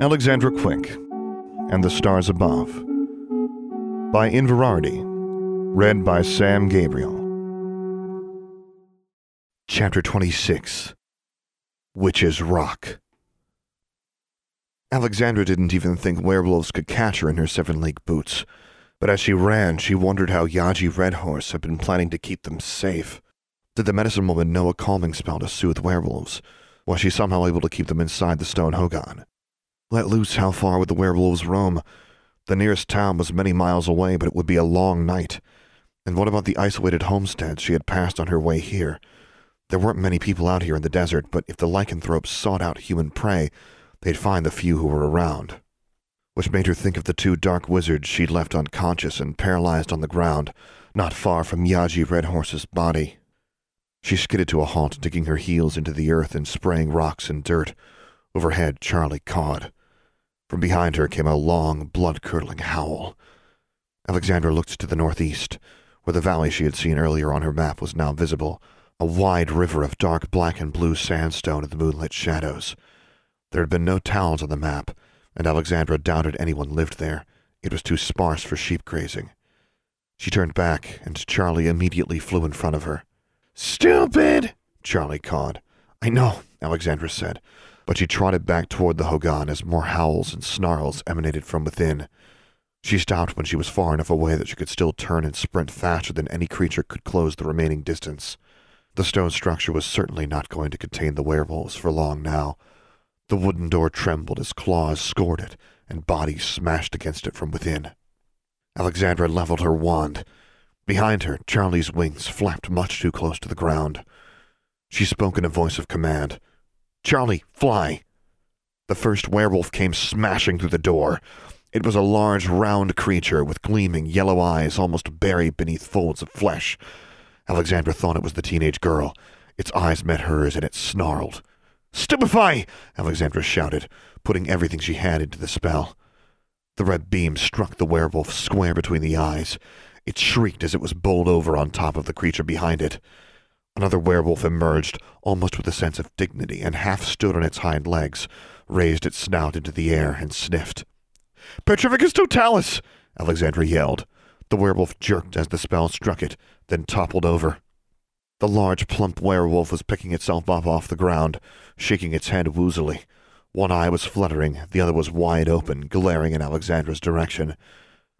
Alexandra Quick and the Stars Above by Inverarity, read by Sam Gabriel. Chapter 26 Witch's Rock. Alexandra didn't even think werewolves could catch her in her seven league boots, but as she ran, she wondered how Yaji Redhorse had been planning to keep them safe. Did the medicine woman know a calming spell to soothe werewolves? Was she somehow able to keep them inside the stone hogan? Let loose, how far would the werewolves roam? The nearest town was many miles away, but it would be a long night. And what about the isolated homesteads she had passed on her way here? There weren't many people out here in the desert, but if the lycanthropes sought out human prey, they'd find the few who were around. Which made her think of the two dark wizards she'd left unconscious and paralyzed on the ground, not far from Yaji Redhorse's body. She skidded to a halt, digging her heels into the earth and spraying rocks and dirt. Overhead, Charlie cawed. From behind her came a long, blood-curdling howl. Alexandra looked to the northeast, where the valley she had seen earlier on her map was now visible, a wide river of dark black and blue sandstone in the moonlit shadows. There had been no towns on the map, and Alexandra doubted anyone lived there. It was too sparse for sheep grazing. She turned back, and Charlie immediately flew in front of her. Stupid! Charlie cawed. I know, Alexandra said, but she trotted back toward the Hogan as more howls and snarls emanated from within. She stopped when she was far enough away that she could still turn and sprint faster than any creature could close the remaining distance. The stone structure was certainly not going to contain the werewolves for long now. The wooden door trembled as claws scored it and bodies smashed against it from within. Alexandra leveled her wand. Behind her, Charlie's wings flapped much too close to the ground. She spoke in a voice of command. Charlie, fly! The first werewolf came smashing through the door. It was a large, round creature with gleaming yellow eyes almost buried beneath folds of flesh. Alexandra thought it was the teenage girl. Its eyes met hers and it snarled. Stupefy! Alexandra shouted, putting everything she had into the spell. The red beam struck the werewolf square between the eyes. It shrieked as it was bowled over on top of the creature behind it. Another werewolf emerged, almost with a sense of dignity, and half stood on its hind legs, raised its snout into the air, and sniffed. Petrificus totalis! Alexandra yelled. The werewolf jerked as the spell struck it, then toppled over. The large, plump werewolf was picking itself up off the ground, shaking its head woozily. One eye was fluttering, the other was wide open, glaring in Alexandra's direction.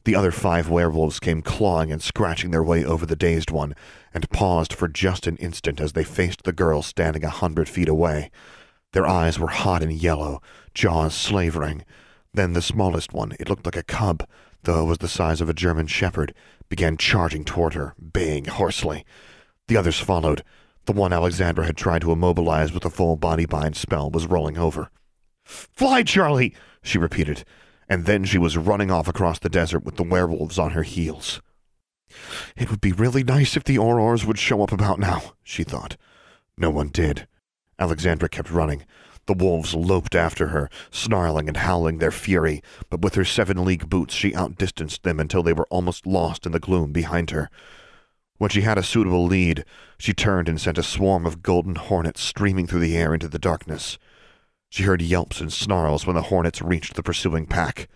The other five werewolves came clawing and scratching their way over the dazed one, and paused for just an instant as they faced the girl standing a hundred feet away. Their eyes were hot and yellow, jaws slavering. Then the smallest one, it looked like a cub, though it was the size of a German shepherd, began charging toward her, baying hoarsely. The others followed. The one Alexandra had tried to immobilize with a full body bind spell was rolling over. Fly, Charlie! she repeated and then she was running off across the desert with the werewolves on her heels. It would be really nice if the Aurors would show up about now, she thought. No one did. Alexandra kept running. The wolves loped after her, snarling and howling their fury, but with her seven league boots she outdistanced them until they were almost lost in the gloom behind her. When she had a suitable lead, she turned and sent a swarm of golden hornets streaming through the air into the darkness. She heard yelps and snarls when the hornets reached the pursuing pack.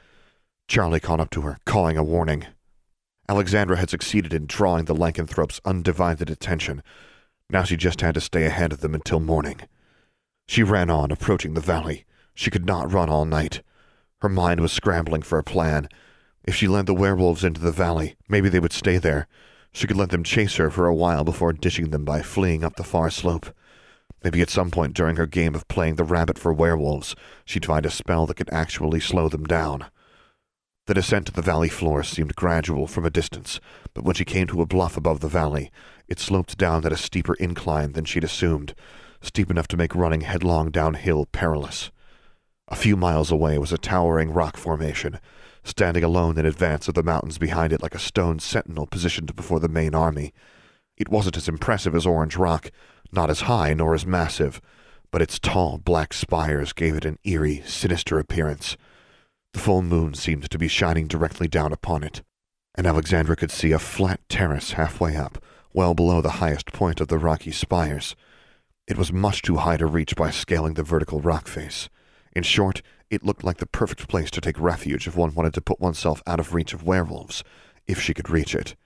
Charlie caught up to her, calling a warning. Alexandra had succeeded in drawing the lycanthrope's undivided attention. Now she just had to stay ahead of them until morning. She ran on, approaching the valley. She could not run all night. Her mind was scrambling for a plan. If she led the werewolves into the valley, maybe they would stay there. She could let them chase her for a while before ditching them by fleeing up the far slope. Maybe at some point during her game of playing the rabbit for werewolves, she'd find a spell that could actually slow them down. The descent to the valley floor seemed gradual from a distance, but when she came to a bluff above the valley, it sloped down at a steeper incline than she'd assumed, steep enough to make running headlong downhill perilous. A few miles away was a towering rock formation, standing alone in advance of the mountains behind it like a stone sentinel positioned before the main army. It wasn't as impressive as Orange Rock, not as high nor as massive, but its tall black spires gave it an eerie, sinister appearance. The full moon seemed to be shining directly down upon it, and Alexandra could see a flat terrace halfway up, well below the highest point of the rocky spires. It was much too high to reach by scaling the vertical rock face. In short, It looked like the perfect place to take refuge if one wanted to put oneself out of reach of werewolves, if she could reach it.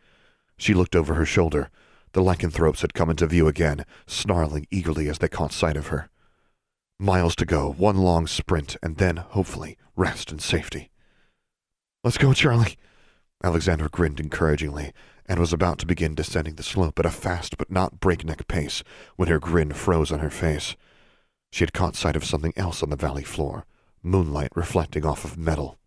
She looked over her shoulder. The lycanthropes had come into view again, snarling eagerly as they caught sight of her. Miles to go, one long sprint, and then, hopefully, rest and safety. Let's go, Charlie. Alexandra grinned encouragingly and was about to begin descending the slope at a fast but not breakneck pace when her grin froze on her face. She had caught sight of something else on the valley floor, moonlight reflecting off of metal.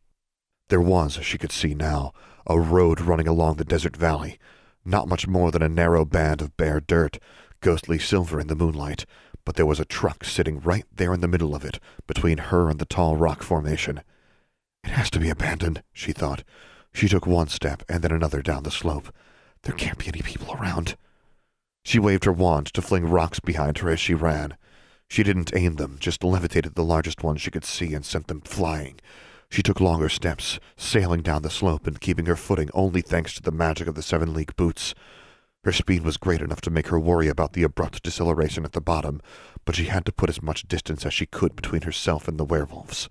There was, she could see now, a road running along the desert valley, not much more than a narrow band of bare dirt, ghostly silver in the moonlight, but there was a truck sitting right there in the middle of it, between her and the tall rock formation. It has to be abandoned, she thought. She took one step and then another down the slope. There can't be any people around. She waved her wand to fling rocks behind her as she ran. She didn't aim them, just levitated the largest ones she could see and sent them flying. She took longer steps, sailing down the slope and keeping her footing only thanks to the magic of the seven league boots. Her speed was great enough to make her worry about the abrupt deceleration at the bottom, but she had to put as much distance as she could between herself and the werewolves.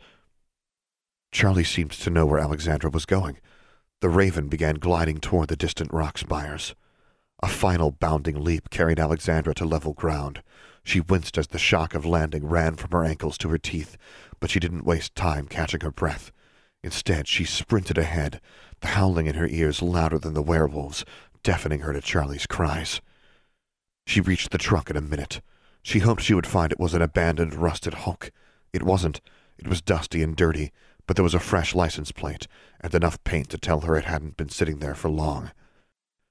Charlie seemed to know where Alexandra was going. The raven began gliding toward the distant rock spires. A final bounding leap carried Alexandra to level ground. She winced as the shock of landing ran from her ankles to her teeth, but she didn't waste time catching her breath. Instead, she sprinted ahead, the howling in her ears louder than the werewolves, deafening her to Charlie's cries. She reached the truck in a minute. She hoped she would find it was an abandoned, rusted hulk. It wasn't. It was dusty and dirty, but there was a fresh license plate and enough paint to tell her it hadn't been sitting there for long.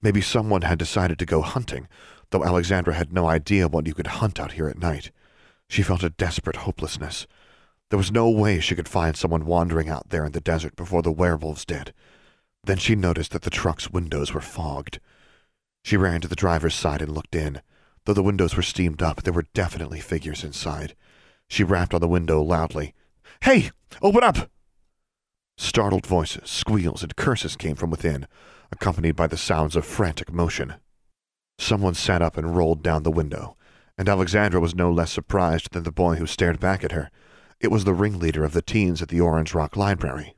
Maybe someone had decided to go hunting, though Alexandra had no idea what you could hunt out here at night. She felt a desperate hopelessness. There was no way she could find someone wandering out there in the desert before the werewolves did. Then she noticed that the truck's windows were fogged. She ran to the driver's side and looked in. Though the windows were steamed up, there were definitely figures inside. She rapped on the window loudly. Hey! Open up! Startled voices, squeals, and curses came from within, accompanied by the sounds of frantic motion. Someone sat up and rolled down the window, and Alexandra was no less surprised than the boy who stared back at her. It was the ringleader of the teens at the Orange Rock Library.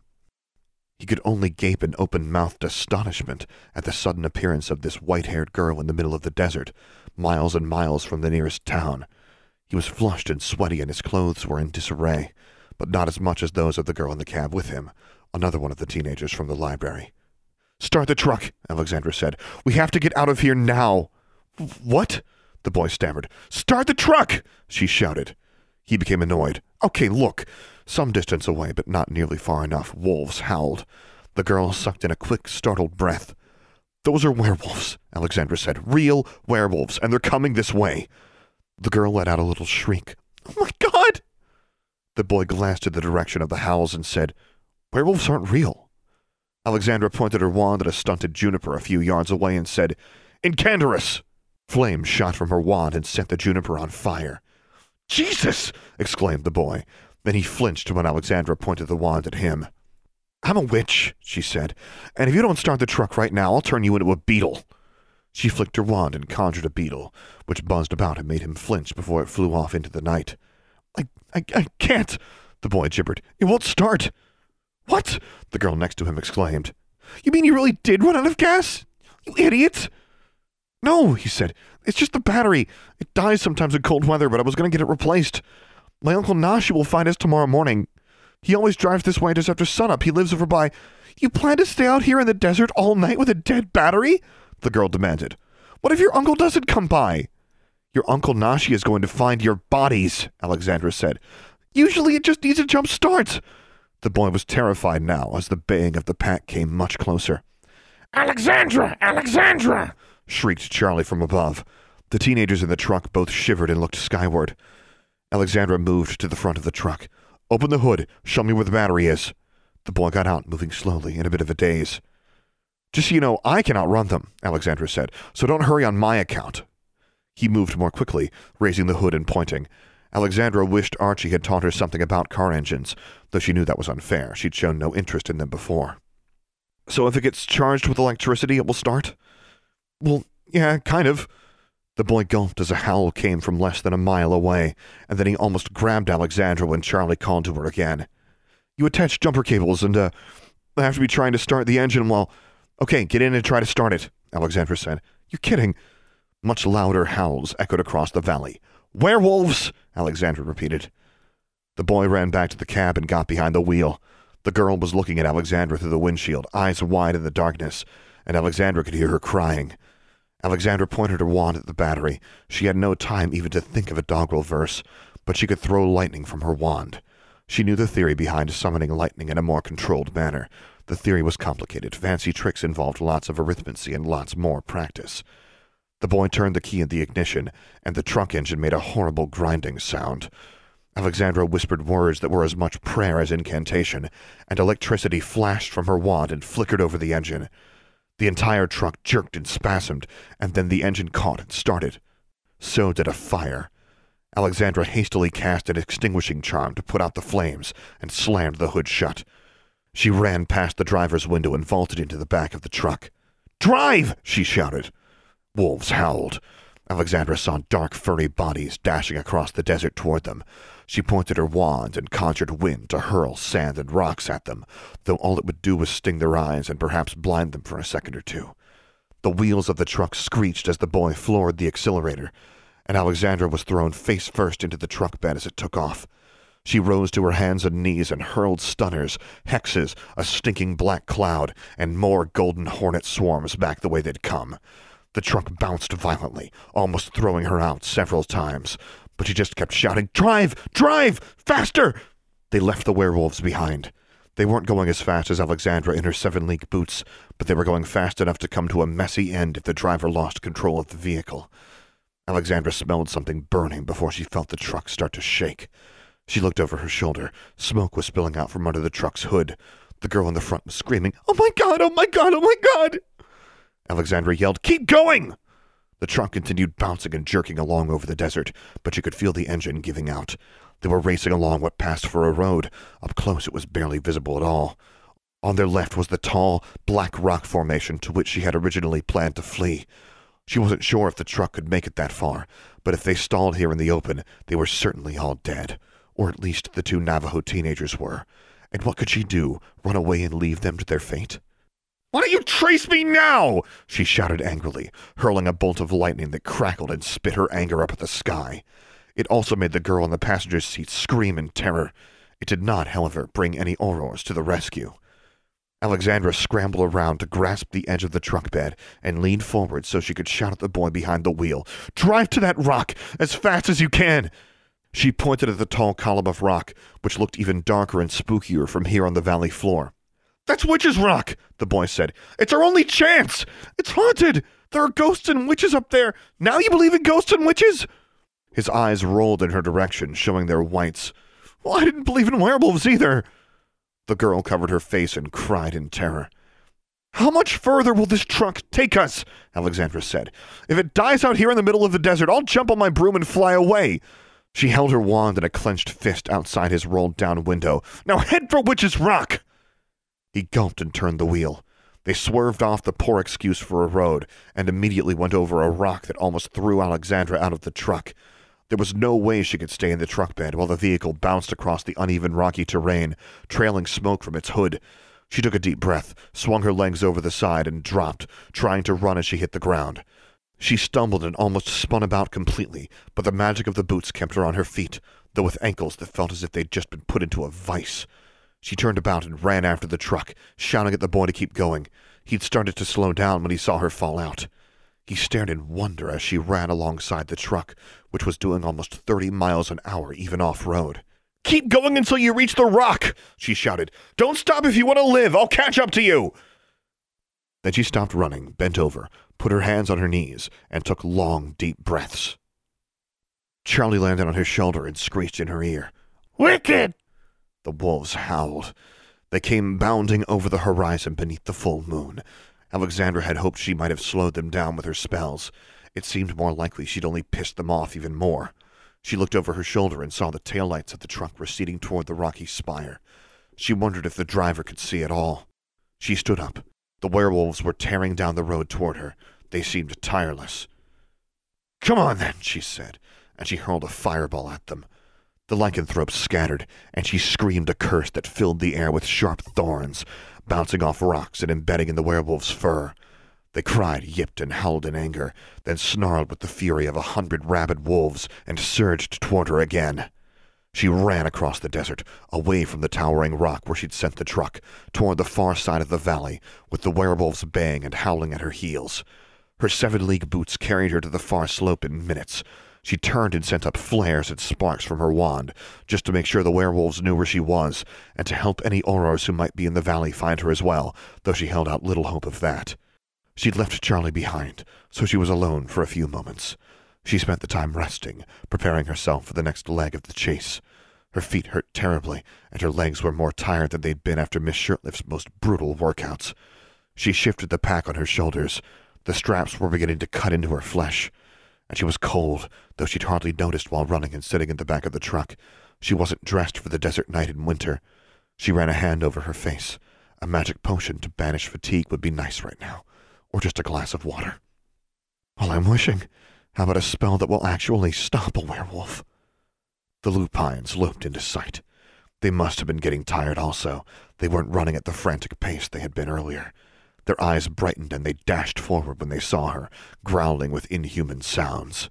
He could only gape in open-mouthed astonishment at the sudden appearance of this white-haired girl in the middle of the desert, miles and miles from the nearest town. He was flushed and sweaty, and his clothes were in disarray but not as much as those of the girl in the cab with him, another one of the teenagers from the library. Start the truck, Alexandra said. We have to get out of here now. What? The boy stammered. Start the truck, she shouted. He became annoyed. Okay, look. Some distance away, but not nearly far enough, wolves howled. The girl sucked in a quick, startled breath. Those are werewolves, Alexandra said. Real werewolves, and they're coming this way. The girl let out a little shriek. Oh my God! The boy glanced in the direction of the howls and said, Werewolves aren't real. Alexandra pointed her wand at a stunted juniper a few yards away and said, Incanderous! Flames shot from her wand and set the juniper on fire. Jesus! exclaimed the boy. Then he flinched when Alexandra pointed the wand at him. I'm a witch, she said, and if you don't start the truck right now, I'll turn you into a beetle. She flicked her wand and conjured a beetle, which buzzed about and made him flinch before it flew off into the night. I, I, I can't, the boy gibbered. It won't start. What? The girl next to him exclaimed. You mean you really did run out of gas? You idiot! No, he said. It's just the battery. It dies sometimes in cold weather, but I was going to get it replaced. My Uncle Nashi will find us tomorrow morning. He always drives this way just after sunup. He lives over by. You plan to stay out here in the desert all night with a dead battery? The girl demanded. What if your uncle doesn't come by? Your Uncle Nashi is going to find your bodies, Alexandra said. Usually it just needs a jump start. The boy was terrified now as the baying of the pack came much closer. Alexandra! Alexandra! Shrieked Charlie from above. The teenagers in the truck both shivered and looked skyward. Alexandra moved to the front of the truck. Open the hood. Show me where the battery is. The boy got out, moving slowly, in a bit of a daze. Just so you know, I can outrun them, Alexandra said, so don't hurry on my account. He moved more quickly, raising the hood and pointing. Alexandra wished Archie had taught her something about car engines, though she knew that was unfair. She'd shown no interest in them before. So if it gets charged with electricity, it will start? Well, yeah, kind of. The boy gulped as a howl came from less than a mile away, and then he almost grabbed Alexandra when Charlie called to her again. You attach jumper cables and, uh, I have to be trying to start the engine while. Okay, get in and try to start it, Alexandra said. You're kidding. Much louder howls echoed across the valley. Werewolves! Alexandra repeated. The boy ran back to the cab and got behind the wheel. The girl was looking at Alexandra through the windshield, eyes wide in the darkness, and Alexandra could hear her crying. Alexandra pointed her wand at the battery. She had no time even to think of a doggerel verse, but she could throw lightning from her wand. She knew the theory behind summoning lightning in a more controlled manner. The theory was complicated. Fancy tricks involved lots of arithmancy and lots more practice. The boy turned the key in the ignition, and the truck engine made a horrible grinding sound. Alexandra whispered words that were as much prayer as incantation, and electricity flashed from her wand and flickered over the engine. The entire truck jerked and spasmed, and then the engine caught and started. So did a fire. Alexandra hastily cast an extinguishing charm to put out the flames and slammed the hood shut. She ran past the driver's window and vaulted into the back of the truck. Drive! she shouted. Wolves howled. Alexandra saw dark, furry bodies dashing across the desert toward them. She pointed her wand and conjured wind to hurl sand and rocks at them, though all it would do was sting their eyes and perhaps blind them for a second or two. The wheels of the truck screeched as the boy floored the accelerator, and Alexandra was thrown face first into the truck bed as it took off. She rose to her hands and knees and hurled stunners, hexes, a stinking black cloud, and more golden hornet swarms back the way they'd come. The truck bounced violently, almost throwing her out several times, but she just kept shouting, Drive! Drive! Faster! They left the werewolves behind. They weren't going as fast as Alexandra in her seven league boots, but they were going fast enough to come to a messy end if the driver lost control of the vehicle. Alexandra smelled something burning before she felt the truck start to shake. She looked over her shoulder. Smoke was spilling out from under the truck's hood. The girl in the front was screaming, Oh my god, oh my god, oh my god! Alexandra yelled, Keep going! The truck continued bouncing and jerking along over the desert, but she could feel the engine giving out. They were racing along what passed for a road. Up close, it was barely visible at all. On their left was the tall, black rock formation to which she had originally planned to flee. She wasn't sure if the truck could make it that far, but if they stalled here in the open, they were certainly all dead. Or at least the two Navajo teenagers were. And what could she do? Run away and leave them to their fate? Why don't you trace me now? she shouted angrily, hurling a bolt of lightning that crackled and spit her anger up at the sky. It also made the girl in the passenger seat scream in terror. It did not, however, bring any Aurors to the rescue. Alexandra scrambled around to grasp the edge of the truck bed and leaned forward so she could shout at the boy behind the wheel, Drive to that rock as fast as you can! She pointed at the tall column of rock, which looked even darker and spookier from here on the valley floor. That's Witch's Rock, the boy said. It's our only chance. It's haunted. There are ghosts and witches up there. Now you believe in ghosts and witches? His eyes rolled in her direction, showing their whites. Well, I didn't believe in werewolves either. The girl covered her face and cried in terror. How much further will this truck take us? Alexandra said. If it dies out here in the middle of the desert, I'll jump on my broom and fly away. She held her wand in a clenched fist outside his rolled down window. Now head for Witch's Rock! He gulped and turned the wheel. They swerved off the poor excuse for a road and immediately went over a rock that almost threw Alexandra out of the truck. There was no way she could stay in the truck bed while the vehicle bounced across the uneven rocky terrain, trailing smoke from its hood. She took a deep breath, swung her legs over the side, and dropped, trying to run as she hit the ground. She stumbled and almost spun about completely, but the magic of the boots kept her on her feet, though with ankles that felt as if they'd just been put into a vice. She turned about and ran after the truck, shouting at the boy to keep going. He'd started to slow down when he saw her fall out. He stared in wonder as she ran alongside the truck, which was doing almost 30 miles an hour even off-road. Keep going until you reach the rock, she shouted. Don't stop if you want to live. I'll catch up to you. Then she stopped running, bent over, put her hands on her knees, and took long, deep breaths. Charlie landed on her shoulder and screeched in her ear. Wicked! The wolves howled. They came bounding over the horizon beneath the full moon. Alexandra had hoped she might have slowed them down with her spells. It seemed more likely she'd only pissed them off even more. She looked over her shoulder and saw the taillights of the truck receding toward the rocky spire. She wondered if the driver could see at all. She stood up. The werewolves were tearing down the road toward her. They seemed tireless. Come on, then, she said, and she hurled a fireball at them. The lycanthropes scattered, and she screamed a curse that filled the air with sharp thorns, bouncing off rocks and embedding in the werewolf's fur. They cried, yipped, and howled in anger, then snarled with the fury of a hundred rabid wolves and surged toward her again. She ran across the desert, away from the towering rock where she'd sent the truck, toward the far side of the valley, with the werewolves baying and howling at her heels. Her seven league boots carried her to the far slope in minutes. She turned and sent up flares and sparks from her wand, just to make sure the werewolves knew where she was, and to help any Aurors who might be in the valley find her as well, though she held out little hope of that. She'd left Charlie behind, so she was alone for a few moments. She spent the time resting, preparing herself for the next leg of the chase. Her feet hurt terribly, and her legs were more tired than they'd been after Miss Shirtlift's most brutal workouts. She shifted the pack on her shoulders. The straps were beginning to cut into her flesh. And she was cold, though she'd hardly noticed while running and sitting in the back of the truck. She wasn't dressed for the desert night in winter. She ran a hand over her face. A magic potion to banish fatigue would be nice right now, or just a glass of water. All I'm wishing how about a spell that will actually stop a werewolf? The lupines loped into sight. They must have been getting tired also. They weren't running at the frantic pace they had been earlier. Their eyes brightened and they dashed forward when they saw her, growling with inhuman sounds.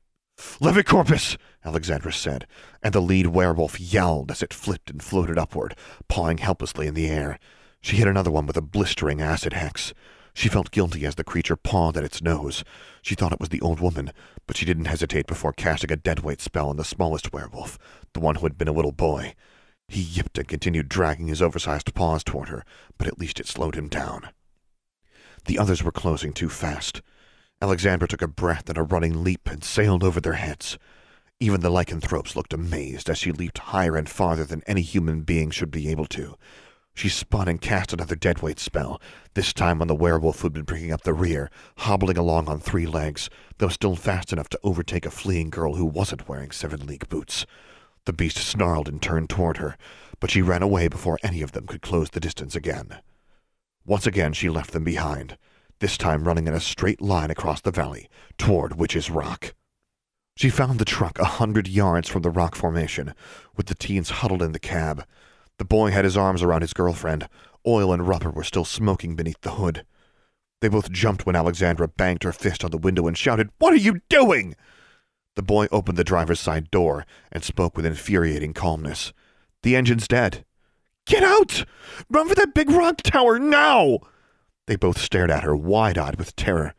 Levicorpus! Alexandra said, and the lead werewolf yowled as it flipped and floated upward, pawing helplessly in the air. She hit another one with a blistering acid hex. She felt guilty as the creature pawed at its nose. She thought it was the old woman, but she didn't hesitate before casting a deadweight spell on the smallest werewolf, the one who had been a little boy. He yipped and continued dragging his oversized paws toward her, but at least it slowed him down. The others were closing too fast. Alexandra took a breath and a running leap and sailed over their heads. Even the lycanthropes looked amazed as she leaped higher and farther than any human being should be able to. She spun and cast another deadweight spell, this time on the werewolf who'd been bringing up the rear, hobbling along on three legs, though still fast enough to overtake a fleeing girl who wasn't wearing seven league boots. The beast snarled and turned toward her, but she ran away before any of them could close the distance again. Once again she left them behind, this time running in a straight line across the valley, toward Witch's Rock. She found the truck a hundred yards from the rock formation, with the teens huddled in the cab. The boy had his arms around his girlfriend. Oil and rubber were still smoking beneath the hood. They both jumped when Alexandra banged her fist on the window and shouted, What are you doing? The boy opened the driver's side door and spoke with infuriating calmness. The engine's dead. Get out! Run for that big rock tower now! They both stared at her, wide eyed with terror.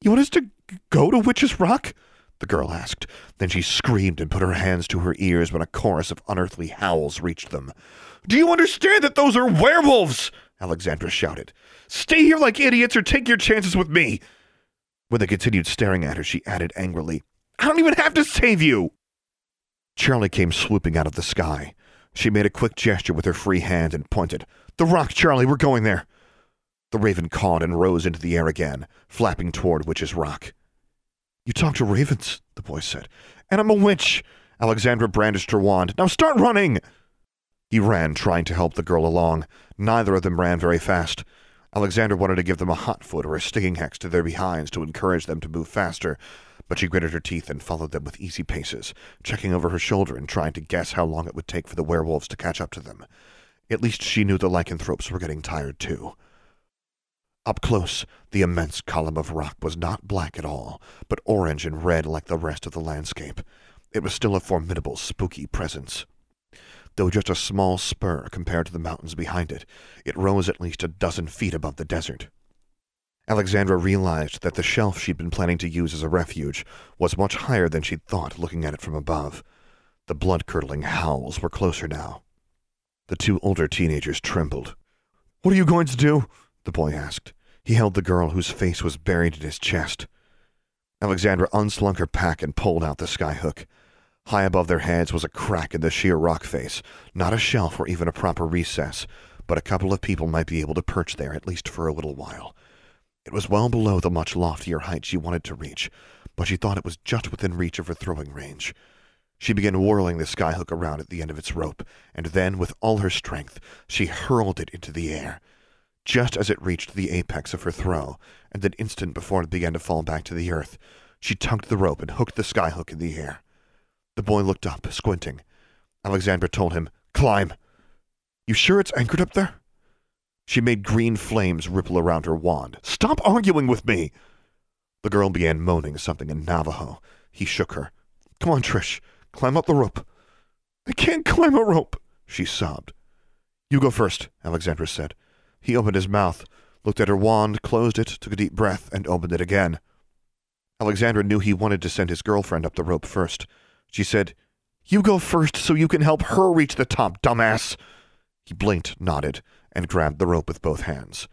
You want us to go to Witch's Rock? the girl asked. Then she screamed and put her hands to her ears when a chorus of unearthly howls reached them. Do you understand that those are werewolves? Alexandra shouted. Stay here like idiots or take your chances with me. When they continued staring at her, she added angrily, I don't even have to save you. Charlie came swooping out of the sky. She made a quick gesture with her free hand and pointed. The rock, Charlie, we're going there. The raven cawed and rose into the air again, flapping toward Witch's Rock. You talk to ravens, the boy said. And I'm a witch. Alexandra brandished her wand. Now start running! He ran, trying to help the girl along. Neither of them ran very fast. Alexandra wanted to give them a hot foot or a stinging hex to their behinds to encourage them to move faster, but she gritted her teeth and followed them with easy paces, checking over her shoulder and trying to guess how long it would take for the werewolves to catch up to them. At least she knew the lycanthropes were getting tired too. Up close, the immense column of rock was not black at all, but orange and red like the rest of the landscape. It was still a formidable, spooky presence. Though just a small spur compared to the mountains behind it, it rose at least a dozen feet above the desert. Alexandra realized that the shelf she'd been planning to use as a refuge was much higher than she'd thought looking at it from above. The blood-curdling howls were closer now. The two older teenagers trembled. What are you going to do? the boy asked. He held the girl whose face was buried in his chest. Alexandra unslung her pack and pulled out the skyhook. High above their heads was a crack in the sheer rock face, not a shelf or even a proper recess, but a couple of people might be able to perch there at least for a little while. It was well below the much loftier height she wanted to reach, but she thought it was just within reach of her throwing range. She began whirling the skyhook around at the end of its rope, and then, with all her strength, she hurled it into the air just as it reached the apex of her throw, and an instant before it began to fall back to the earth, she tugged the rope and hooked the skyhook in the air. The boy looked up, squinting. Alexandra told him, Climb. You sure it's anchored up there? She made green flames ripple around her wand. Stop arguing with me! The girl began moaning something in Navajo. He shook her. Come on, Trish. Climb up the rope. I can't climb a rope, she sobbed. You go first, Alexandra said. He opened his mouth, looked at her wand, closed it, took a deep breath, and opened it again. Alexandra knew he wanted to send his girlfriend up the rope first. She said, You go first so you can help her reach the top, dumbass. He blinked, nodded, and grabbed the rope with both hands.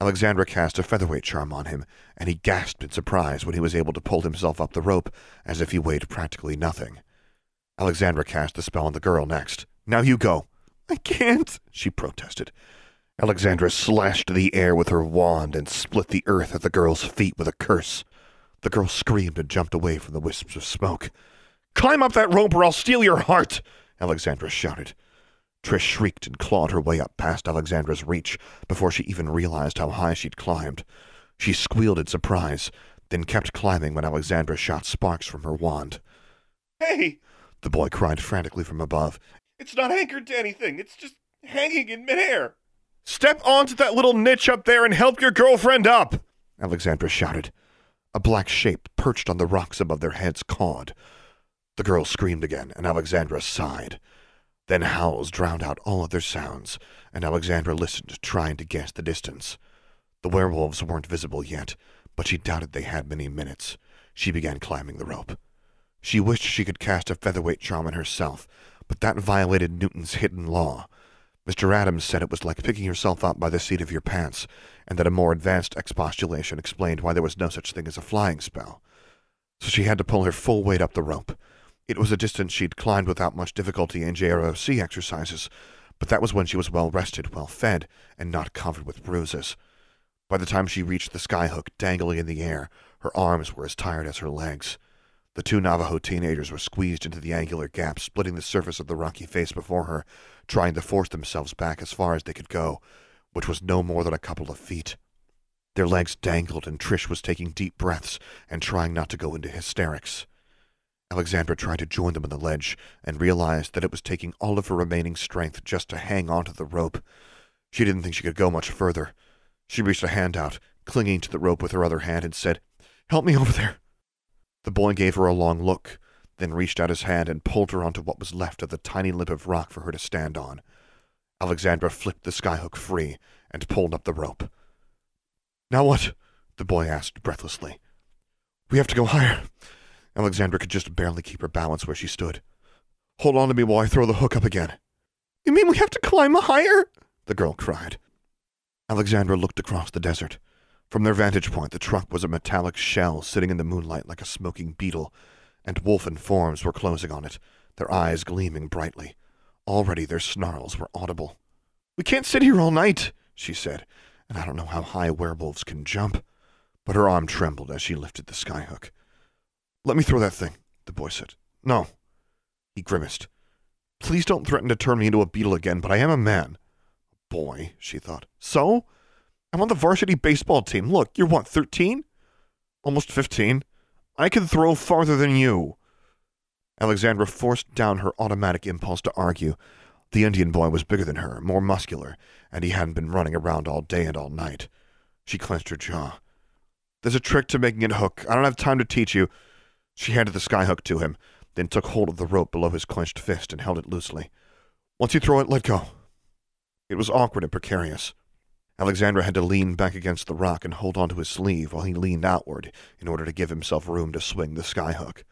Alexandra cast a featherweight charm on him, and he gasped in surprise when he was able to pull himself up the rope as if he weighed practically nothing. Alexandra cast the spell on the girl next. Now you go. I can't, she protested. Alexandra slashed the air with her wand and split the earth at the girl's feet with a curse. The girl screamed and jumped away from the wisps of smoke. Climb up that rope or I'll steal your heart, Alexandra shouted. Trish shrieked and clawed her way up past Alexandra's reach before she even realized how high she'd climbed. She squealed in surprise, then kept climbing when Alexandra shot sparks from her wand. Hey! The boy cried frantically from above. It's not anchored to anything. It's just hanging in midair. Step onto that little niche up there and help your girlfriend up, Alexandra shouted. A black shape perched on the rocks above their heads cawed. The girl screamed again, and Alexandra sighed. Then howls drowned out all other sounds, and Alexandra listened, trying to guess the distance. The werewolves weren't visible yet, but she doubted they had many minutes. She began climbing the rope. She wished she could cast a featherweight charm on herself, but that violated Newton's hidden law. Mr. Adams said it was like picking yourself up by the seat of your pants, and that a more advanced expostulation explained why there was no such thing as a flying spell. So she had to pull her full weight up the rope. It was a distance she'd climbed without much difficulty in JROC exercises, but that was when she was well rested, well fed, and not covered with bruises. By the time she reached the skyhook dangling in the air, her arms were as tired as her legs. The two Navajo teenagers were squeezed into the angular gap, splitting the surface of the rocky face before her, trying to force themselves back as far as they could go, which was no more than a couple of feet. Their legs dangled, and Trish was taking deep breaths and trying not to go into hysterics. Alexandra tried to join them on the ledge and realized that it was taking all of her remaining strength just to hang onto the rope. She didn't think she could go much further. She reached a hand out, clinging to the rope with her other hand, and said, Help me over there. The boy gave her a long look, then reached out his hand and pulled her onto what was left of the tiny lip of rock for her to stand on. Alexandra flipped the skyhook free and pulled up the rope. Now what? the boy asked breathlessly. We have to go higher. Alexandra could just barely keep her balance where she stood. Hold on to me while I throw the hook up again. You mean we have to climb higher? the girl cried. Alexandra looked across the desert. From their vantage point, the truck was a metallic shell sitting in the moonlight like a smoking beetle, and wolfen forms were closing on it, their eyes gleaming brightly. Already their snarls were audible. We can't sit here all night, she said, and I don't know how high werewolves can jump. But her arm trembled as she lifted the skyhook. Let me throw that thing, the boy said. No. He grimaced. Please don't threaten to turn me into a beetle again, but I am a man. Boy, she thought. So? I'm on the varsity baseball team. Look, you're what, 13? Almost 15. I can throw farther than you. Alexandra forced down her automatic impulse to argue. The Indian boy was bigger than her, more muscular, and he hadn't been running around all day and all night. She clenched her jaw. There's a trick to making it hook. I don't have time to teach you. She handed the skyhook to him, then took hold of the rope below his clenched fist and held it loosely. Once you throw it, let go. It was awkward and precarious. Alexandra had to lean back against the rock and hold onto his sleeve while he leaned outward in order to give himself room to swing the skyhook.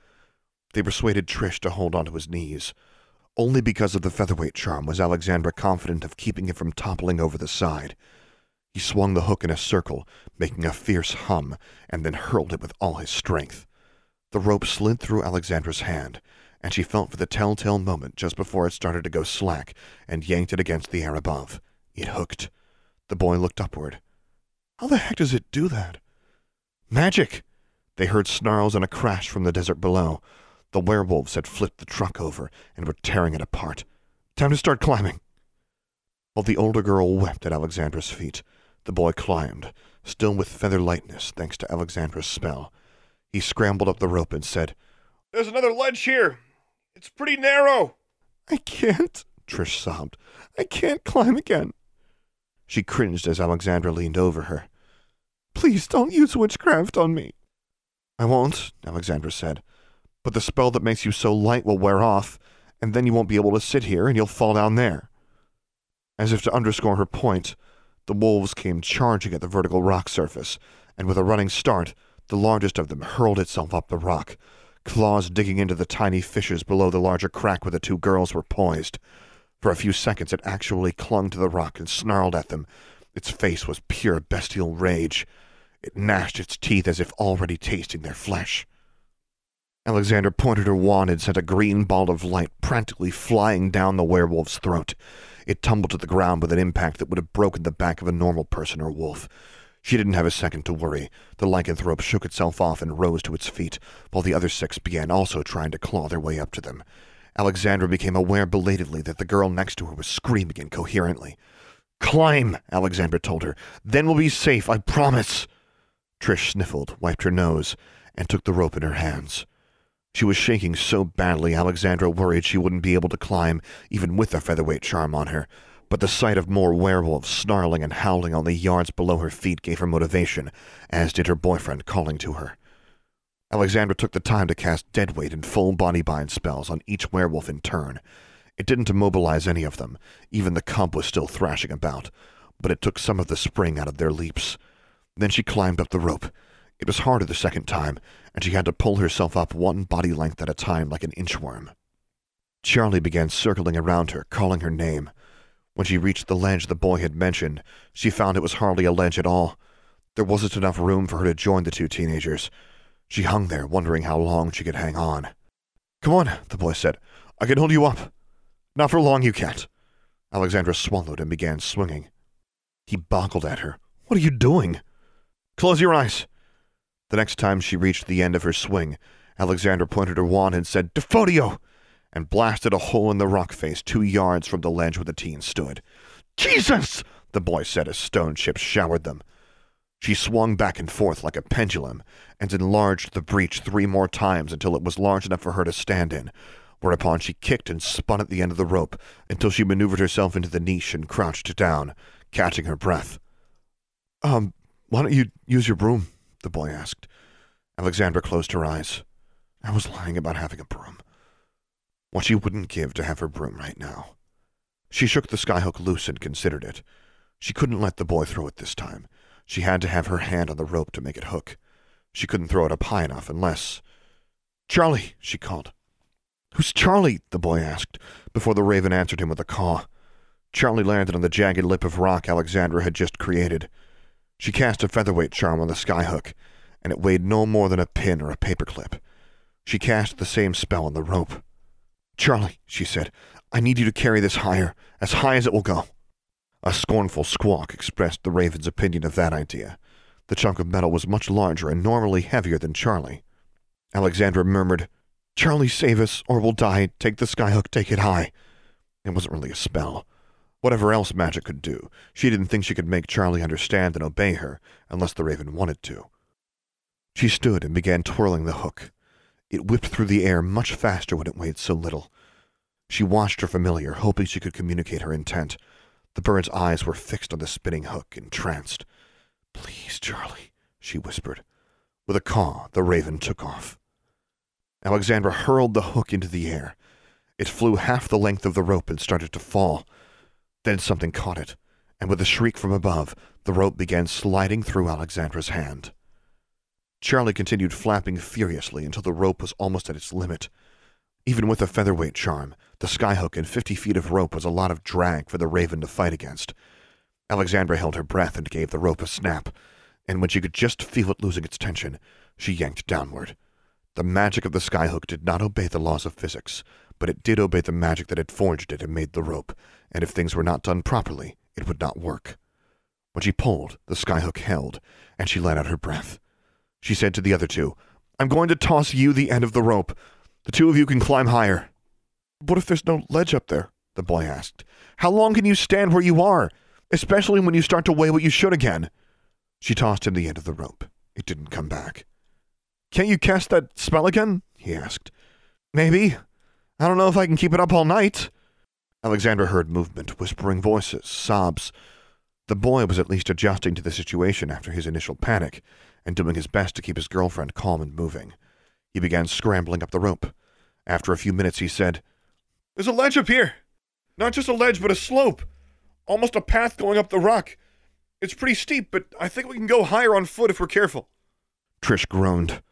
They persuaded Trish to hold onto his knees. Only because of the featherweight charm was Alexandra confident of keeping it from toppling over the side. He swung the hook in a circle, making a fierce hum, and then hurled it with all his strength. The rope slid through Alexandra's hand, and she felt for the telltale moment just before it started to go slack and yanked it against the air above. It hooked. The boy looked upward. How the heck does it do that? Magic! They heard snarls and a crash from the desert below. The werewolves had flipped the truck over and were tearing it apart. Time to start climbing. While the older girl wept at Alexandra's feet, the boy climbed, still with feather lightness thanks to Alexandra's spell. He scrambled up the rope and said, There's another ledge here. It's pretty narrow. I can't, Trish sobbed. I can't climb again. She cringed as Alexandra leaned over her. Please don't use witchcraft on me. I won't, Alexandra said. But the spell that makes you so light will wear off, and then you won't be able to sit here and you'll fall down there. As if to underscore her point, the wolves came charging at the vertical rock surface, and with a running start, the largest of them hurled itself up the rock, claws digging into the tiny fissures below the larger crack where the two girls were poised. For a few seconds it actually clung to the rock and snarled at them. Its face was pure bestial rage. It gnashed its teeth as if already tasting their flesh. Alexandra pointed her wand and sent a green ball of light practically flying down the werewolf's throat. It tumbled to the ground with an impact that would have broken the back of a normal person or wolf. She didn't have a second to worry. The lycanthrope shook itself off and rose to its feet, while the other six began also trying to claw their way up to them. Alexandra became aware belatedly that the girl next to her was screaming incoherently. Climb, Alexandra told her. Then we'll be safe, I promise. Trish sniffled, wiped her nose, and took the rope in her hands. She was shaking so badly Alexandra worried she wouldn't be able to climb, even with the featherweight charm on her. But the sight of more werewolves snarling and howling on the yards below her feet gave her motivation, as did her boyfriend calling to her. Alexandra took the time to cast deadweight and full body bind spells on each werewolf in turn. It didn't immobilize any of them, even the cub was still thrashing about, but it took some of the spring out of their leaps. Then she climbed up the rope. It was harder the second time, and she had to pull herself up one body length at a time like an inchworm. Charlie began circling around her, calling her name. When she reached the ledge the boy had mentioned, she found it was hardly a ledge at all. There wasn't enough room for her to join the two teenagers. She hung there, wondering how long she could hang on. Come on, the boy said. I can hold you up. Not for long, you can't. Alexandra swallowed and began swinging. He boggled at her. What are you doing? Close your eyes. The next time she reached the end of her swing, Alexandra pointed her wand and said, Defodio! And blasted a hole in the rock face two yards from the ledge where the teen stood. Jesus! the boy said as stone chips showered them. She swung back and forth like a pendulum and enlarged the breach three more times until it was large enough for her to stand in, whereupon she kicked and spun at the end of the rope until she maneuvered herself into the niche and crouched down, catching her breath. Um, why don't you use your broom? the boy asked. Alexandra closed her eyes. I was lying about having a broom. What she wouldn't give to have her broom right now. She shook the skyhook loose and considered it. She couldn't let the boy throw it this time. She had to have her hand on the rope to make it hook. She couldn't throw it up high enough unless. Charlie, she called. Who's Charlie? the boy asked, before the raven answered him with a caw. Charlie landed on the jagged lip of rock Alexandra had just created. She cast a featherweight charm on the skyhook, and it weighed no more than a pin or a paperclip. She cast the same spell on the rope. Charlie, she said, I need you to carry this higher, as high as it will go. A scornful squawk expressed the raven's opinion of that idea. The chunk of metal was much larger and normally heavier than Charlie. Alexandra murmured, Charlie, save us, or we'll die. Take the skyhook, take it high. It wasn't really a spell. Whatever else magic could do, she didn't think she could make Charlie understand and obey her unless the raven wanted to. She stood and began twirling the hook. It whipped through the air much faster when it weighed so little. She watched her familiar, hoping she could communicate her intent, the bird's eyes were fixed on the spinning hook, entranced. Please, Charlie, she whispered. With a caw, the raven took off. Alexandra hurled the hook into the air. It flew half the length of the rope and started to fall. Then something caught it, and with a shriek from above, the rope began sliding through Alexandra's hand. Charlie continued flapping furiously until the rope was almost at its limit. Even with a featherweight charm, the skyhook and fifty feet of rope was a lot of drag for the raven to fight against. Alexandra held her breath and gave the rope a snap, and when she could just feel it losing its tension, she yanked downward. The magic of the skyhook did not obey the laws of physics, but it did obey the magic that had forged it and made the rope, and if things were not done properly, it would not work. When she pulled, the skyhook held, and she let out her breath. She said to the other two, I'm going to toss you the end of the rope. The two of you can climb higher. What if there's no ledge up there? the boy asked. How long can you stand where you are, especially when you start to weigh what you should again? She tossed him the end of the rope. It didn't come back. Can't you cast that spell again? he asked. Maybe. I don't know if I can keep it up all night. Alexandra heard movement, whispering voices, sobs. The boy was at least adjusting to the situation after his initial panic and doing his best to keep his girlfriend calm and moving. He began scrambling up the rope. After a few minutes, he said, There's a ledge up here. Not just a ledge, but a slope. Almost a path going up the rock. It's pretty steep, but I think we can go higher on foot if we're careful. Trish groaned.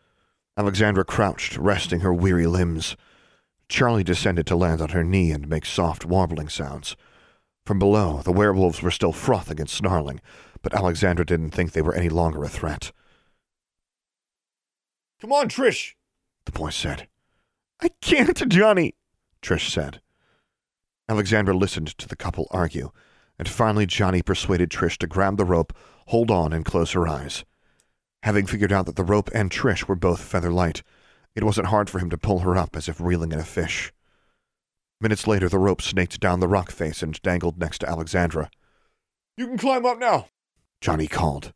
Alexandra crouched, resting her weary limbs. Charlie descended to land on her knee and make soft warbling sounds. From below, the werewolves were still frothing and snarling, but Alexandra didn't think they were any longer a threat. Come on, Trish, the boy said. I can't, Johnny, Trish said. Alexandra listened to the couple argue, and finally Johnny persuaded Trish to grab the rope, hold on, and close her eyes. Having figured out that the rope and Trish were both feather light, it wasn't hard for him to pull her up as if reeling in a fish. Minutes later, the rope snaked down the rock face and dangled next to Alexandra. You can climb up now, Johnny called.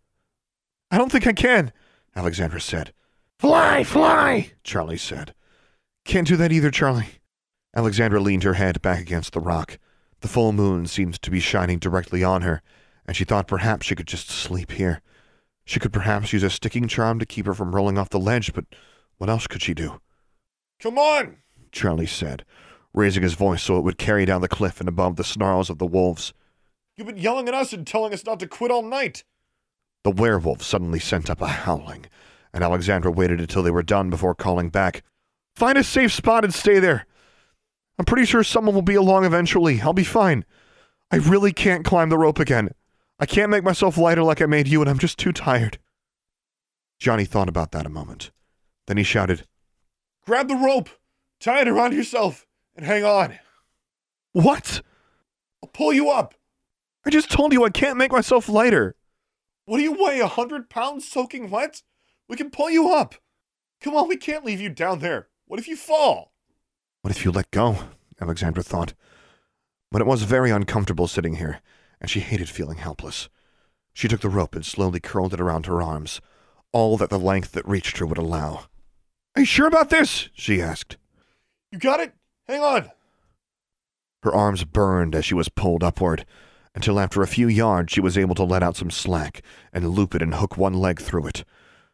I don't think I can, Alexandra said. Fly, fly, Charlie said. Can't do that either, Charlie. Alexandra leaned her head back against the rock. The full moon seemed to be shining directly on her, and she thought perhaps she could just sleep here. She could perhaps use a sticking charm to keep her from rolling off the ledge, but what else could she do? Come on, Charlie said, raising his voice so it would carry down the cliff and above the snarls of the wolves. You've been yelling at us and telling us not to quit all night. The werewolf suddenly sent up a howling, and Alexandra waited until they were done before calling back. Find a safe spot and stay there. I'm pretty sure someone will be along eventually. I'll be fine. I really can't climb the rope again. I can't make myself lighter like I made you, and I'm just too tired. Johnny thought about that a moment. Then he shouted, Grab the rope, tie it around yourself, and hang on. What? I'll pull you up. I just told you I can't make myself lighter. What do you weigh, a hundred pounds soaking wet? We can pull you up. Come on, we can't leave you down there. What if you fall? What if you let go? Alexandra thought. But it was very uncomfortable sitting here, and she hated feeling helpless. She took the rope and slowly curled it around her arms, all that the length that reached her would allow. Are you sure about this? she asked. You got it? Hang on. Her arms burned as she was pulled upward, until after a few yards she was able to let out some slack and loop it and hook one leg through it.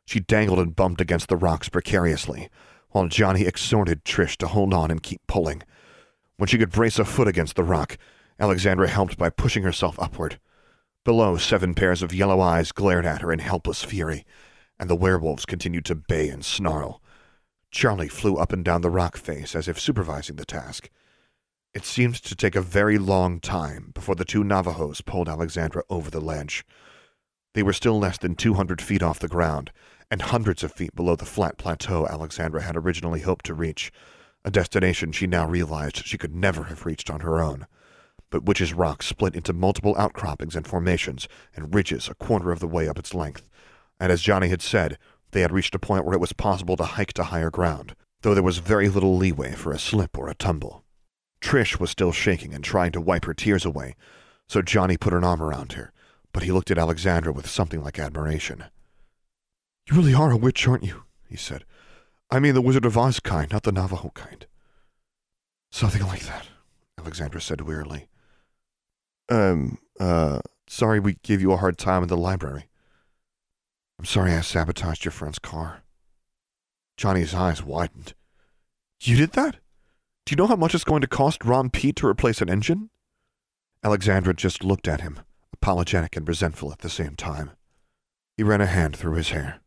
She dangled and bumped against the rocks precariously, while Johnny exhorted Trish to hold on and keep pulling. When she could brace a foot against the rock, Alexandra helped by pushing herself upward. Below, seven pairs of yellow eyes glared at her in helpless fury, and the werewolves continued to bay and snarl. Charlie flew up and down the rock face as if supervising the task. It seemed to take a very long time before the two Navajos pulled Alexandra over the ledge. They were still less than 200 feet off the ground, and hundreds of feet below the flat plateau Alexandra had originally hoped to reach, a destination she now realized she could never have reached on her own. But Witch's Rock split into multiple outcroppings and formations and ridges a quarter of the way up its length, and as Johnny had said, they had reached a point where it was possible to hike to higher ground, though there was very little leeway for a slip or a tumble. Trish was still shaking and trying to wipe her tears away, so Johnny put an arm around her, but he looked at Alexandra with something like admiration. You really are a witch, aren't you? he said. I mean the Wizard of Oz kind, not the Navajo kind. Something like that, Alexandra said wearily. Um, uh, sorry we gave you a hard time in the library. I'm sorry I sabotaged your friend's car. Johnny's eyes widened. You did that? Do you know how much it's going to cost Ron Pete to replace an engine? Alexandra just looked at him, apologetic and resentful at the same time. He ran a hand through his hair.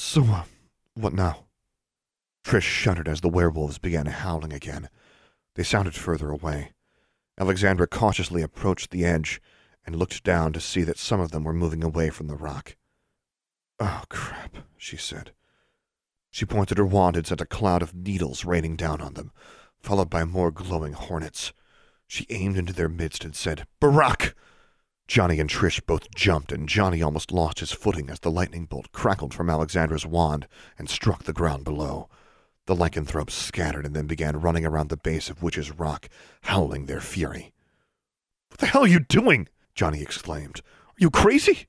So, uh, what now? Trish shuddered as the werewolves began howling again. They sounded further away. Alexandra cautiously approached the edge and looked down to see that some of them were moving away from the rock. Oh, crap, she said. She pointed her wand and sent a cloud of needles raining down on them, followed by more glowing hornets. She aimed into their midst and said, Barack! Johnny and Trish both jumped, and Johnny almost lost his footing as the lightning bolt crackled from Alexandra's wand and struck the ground below. The lycanthropes scattered and then began running around the base of Witch's Rock, howling their fury. What the hell are you doing? Johnny exclaimed. Are you crazy?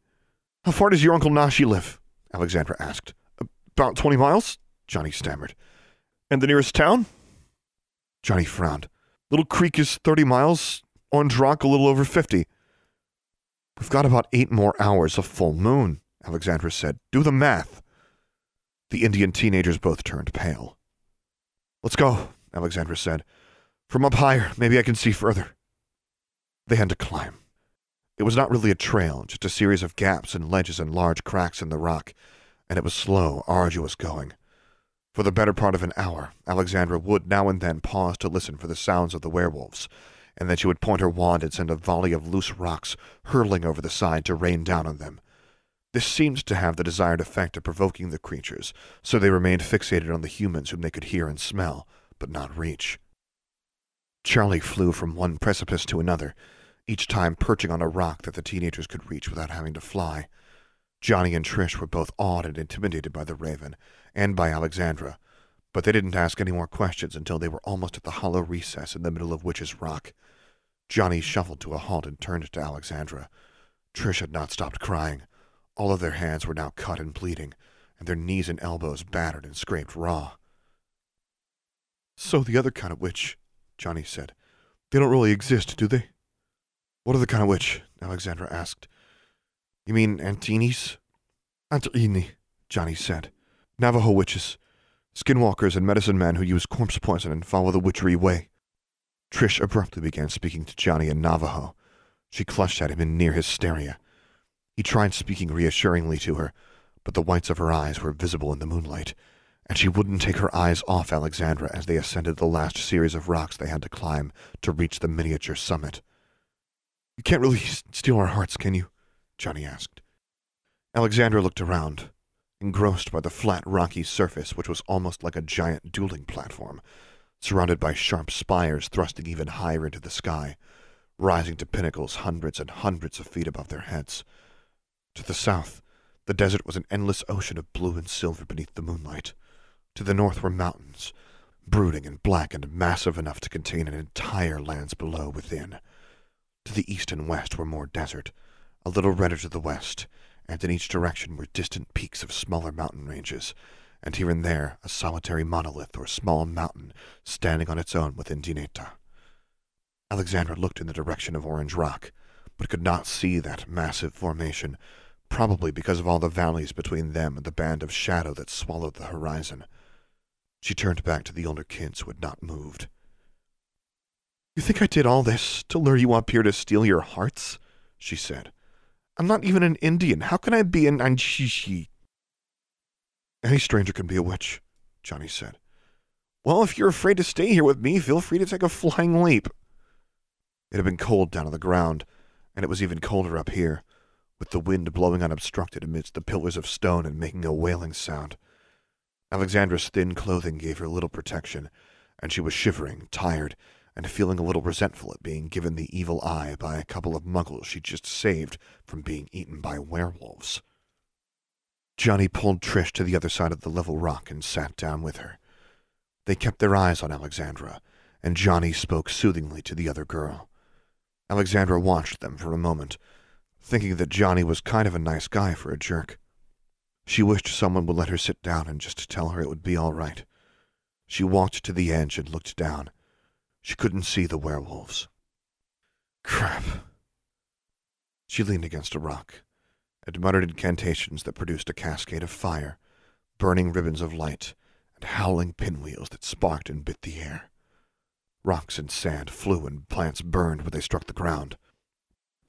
How far does your Uncle Nashi live? Alexandra asked. About twenty miles? Johnny stammered. And the nearest town? Johnny frowned. Little Creek is 30 miles, Orange Rock a little over 50. We've got about eight more hours of full moon, Alexandra said. Do the math. The Indian teenagers both turned pale. Let's go, Alexandra said. From up higher, maybe I can see further. They had to climb. It was not really a trail, just a series of gaps and ledges and large cracks in the rock, and it was slow, arduous going. For the better part of an hour, Alexandra would now and then pause to listen for the sounds of the werewolves, and then she would point her wand and send a volley of loose rocks hurtling over the side to rain down on them. This seemed to have the desired effect of provoking the creatures, so they remained fixated on the humans whom they could hear and smell, but not reach. Charlie flew from one precipice to another, each time perching on a rock that the teenagers could reach without having to fly. Johnny and Trish were both awed and intimidated by the raven, and by Alexandra, but they didn't ask any more questions until they were almost at the hollow recess in the middle of Witch's Rock. Johnny shuffled to a halt and turned to Alexandra. Trish had not stopped crying. All of their hands were now cut and bleeding, and their knees and elbows battered and scraped raw. So the other kind of witch, Johnny said. They don't really exist, do they? What other kind of witch? Alexandra asked. You mean Antini's? Antini, Johnny said. Navajo witches. Skinwalkers and medicine men who use corpse poison and follow the witchery way. Trish abruptly began speaking to Johnny in Navajo. She clutched at him in near hysteria. He tried speaking reassuringly to her, but the whites of her eyes were visible in the moonlight, and she wouldn't take her eyes off Alexandra as they ascended the last series of rocks they had to climb to reach the miniature summit. You can't really steal our hearts, can you? Johnny asked. Alexandra looked around, engrossed by the flat, rocky surface which was almost like a giant dueling platform, surrounded by sharp spires thrusting even higher into the sky, rising to pinnacles hundreds and hundreds of feet above their heads. To the south, the desert was an endless ocean of blue and silver beneath the moonlight. To the north were mountains, brooding and black and massive enough to contain an entire lands below within. To the east and west were more desert, a little redder to the west, and in each direction were distant peaks of smaller mountain ranges, and here and there a solitary monolith or small mountain standing on its own within Dinétah. Alexandra looked in the direction of Orange Rock, but could not see that massive formation, probably because of all the valleys between them and the band of shadow that swallowed the horizon. She turned back to the older kids who had not moved. You think I did all this to lure you up here to steal your hearts? she said. I'm not even an Indian. How can I be an Anshishi? Any stranger can be a witch, Johnny said. Well, if you're afraid to stay here with me, feel free to take a flying leap. It had been cold down on the ground, and it was even colder up here, with the wind blowing unobstructed amidst the pillars of stone and making a wailing sound. Alexandra's thin clothing gave her little protection, and she was shivering, tired, and feeling a little resentful at being given the evil eye by a couple of muggles she'd just saved from being eaten by werewolves. Johnny pulled Trish to the other side of the level rock and sat down with her. They kept their eyes on Alexandra, and Johnny spoke soothingly to the other girl. Alexandra watched them for a moment, thinking that Johnny was kind of a nice guy for a jerk. She wished someone would let her sit down and just tell her it would be all right. She walked to the edge and looked down. She couldn't see the werewolves. Crap. She leaned against a rock and muttered incantations that produced a cascade of fire, burning ribbons of light, and howling pinwheels that sparked and bit the air. Rocks and sand flew and plants burned where they struck the ground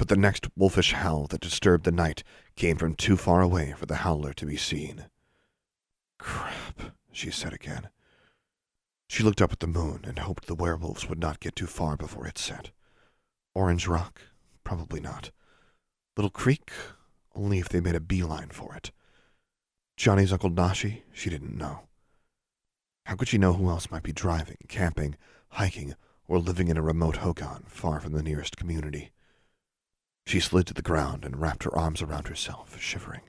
but the next wolfish howl that disturbed the night came from too far away for the howler to be seen. Crap, she said again. She looked up at the moon and hoped the werewolves would not get too far before it set. Orange Rock? Probably not. Little Creek? Only if they made a beeline for it. Johnny's Uncle Nashi? She didn't know. How could she know who else might be driving, camping, hiking, or living in a remote hogan far from the nearest community? She slid to the ground and wrapped her arms around herself, shivering.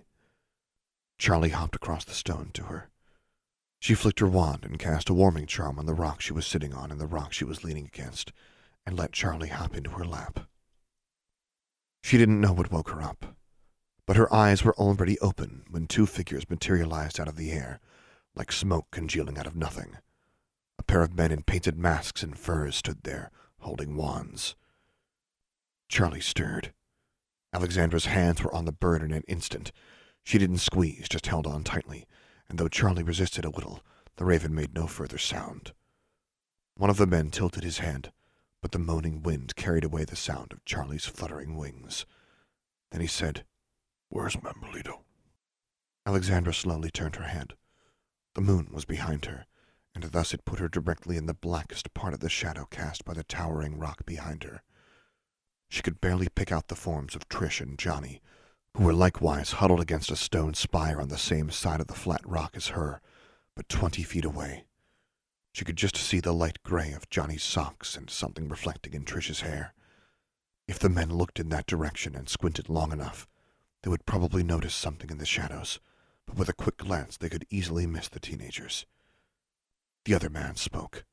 Charlie hopped across the stone to her. She flicked her wand and cast a warming charm on the rock she was sitting on and the rock she was leaning against, and let Charlie hop into her lap. She didn't know what woke her up, but her eyes were already open when two figures materialized out of the air, like smoke congealing out of nothing. A pair of men in painted masks and furs stood there, holding wands. Charlie stirred. Alexandra's hands were on the bird in an instant. She didn't squeeze, just held on tightly, and though Charlie resisted a little, the raven made no further sound. One of the men tilted his head, but the moaning wind carried away the sound of Charlie's fluttering wings. Then he said, Where's Mambolito? Alexandra slowly turned her head. The moon was behind her, and thus it put her directly in the blackest part of the shadow cast by the towering rock behind her. She could barely pick out the forms of Trish and Johnny, who were likewise huddled against a stone spire on the same side of the flat rock as her, but twenty feet away. She could just see the light gray of Johnny's socks and something reflecting in Trish's hair. If the men looked in that direction and squinted long enough, they would probably notice something in the shadows, but with a quick glance they could easily miss the teenagers. The other man spoke.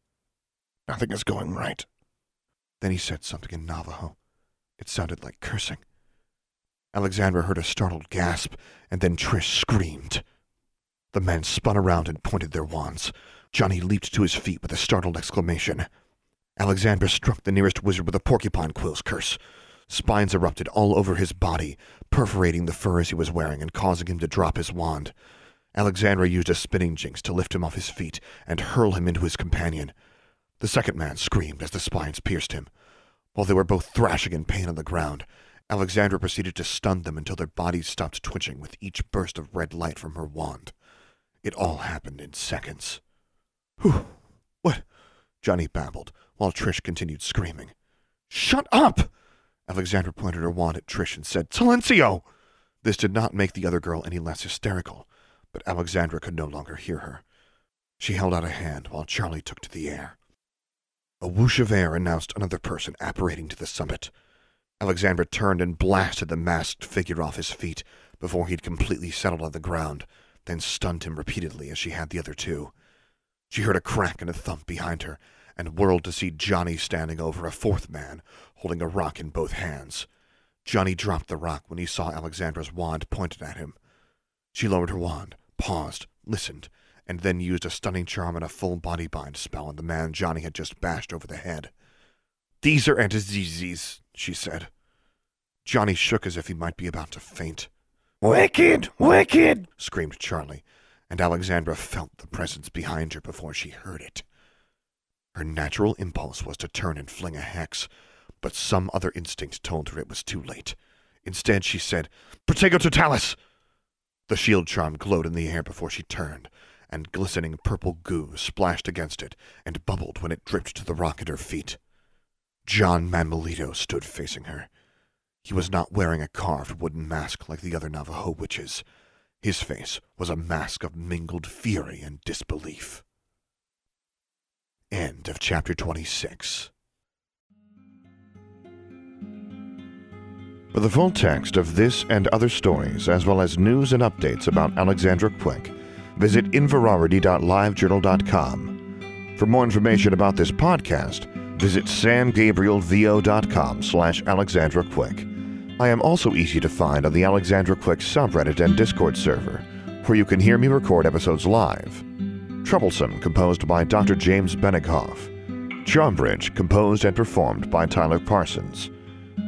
Nothing is going right. Then he said something in Navajo. It sounded like cursing. Alexandra heard a startled gasp, and then Trish screamed. The men spun around and pointed their wands. Johnny leaped to his feet with a startled exclamation. Alexandra struck the nearest wizard with a porcupine quill's curse. Spines erupted all over his body, perforating the furs he was wearing and causing him to drop his wand. Alexandra used a spinning jinx to lift him off his feet and hurl him into his companion. The second man screamed as the spines pierced him. While they were both thrashing in pain on the ground, Alexandra proceeded to stun them until their bodies stopped twitching with each burst of red light from her wand. It all happened in seconds. Whew! What? Johnny babbled, while Trish continued screaming. Shut up! Alexandra pointed her wand at Trish and said, Silencio! This did not make the other girl any less hysterical, but Alexandra could no longer hear her. She held out a hand while Charlie took to the air. A whoosh of air announced another person apparating to the summit. Alexandra turned and blasted the masked figure off his feet before he'd completely settled on the ground, then stunned him repeatedly as she had the other two. She heard a crack and a thump behind her, and whirled to see Johnny standing over a fourth man, holding a rock in both hands. Johnny dropped the rock when he saw Alexandra's wand pointed at him. She lowered her wand, paused, listened, and then used a stunning charm and a full body bind spell on the man Johnny had just bashed over the head. These are antizezes, she said. Johnny shook as if he might be about to faint. Wicked! Wicked! screamed Charlie, and Alexandra felt the presence behind her before she heard it. Her natural impulse was to turn and fling a hex, but some other instinct told her it was too late. Instead, she said, Protego totalis! The shield charm glowed in the air before she turned, and glistening purple goo splashed against it and bubbled when it dripped to the rock at her feet. John Mambolito stood facing her. He was not wearing a carved wooden mask like the other Navajo witches. His face was a mask of mingled fury and disbelief. End of chapter 26. For the full text of this and other stories, as well as news and updates about Alexandra Quick, visit inverarity.livejournal.com. For more information about this podcast, visit samgabrielvo.com slash Alexandra Quick. I am also easy to find on the Alexandra Quick subreddit and Discord server, where you can hear me record episodes live. Troublesome, composed by Dr. James Benighoff. Charmbridge, composed and performed by Tyler Parsons.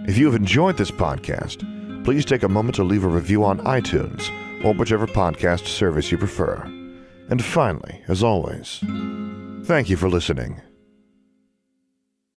If you have enjoyed this podcast, please take a moment to leave a review on iTunes or whichever podcast service you prefer. And finally, as always, thank you for listening.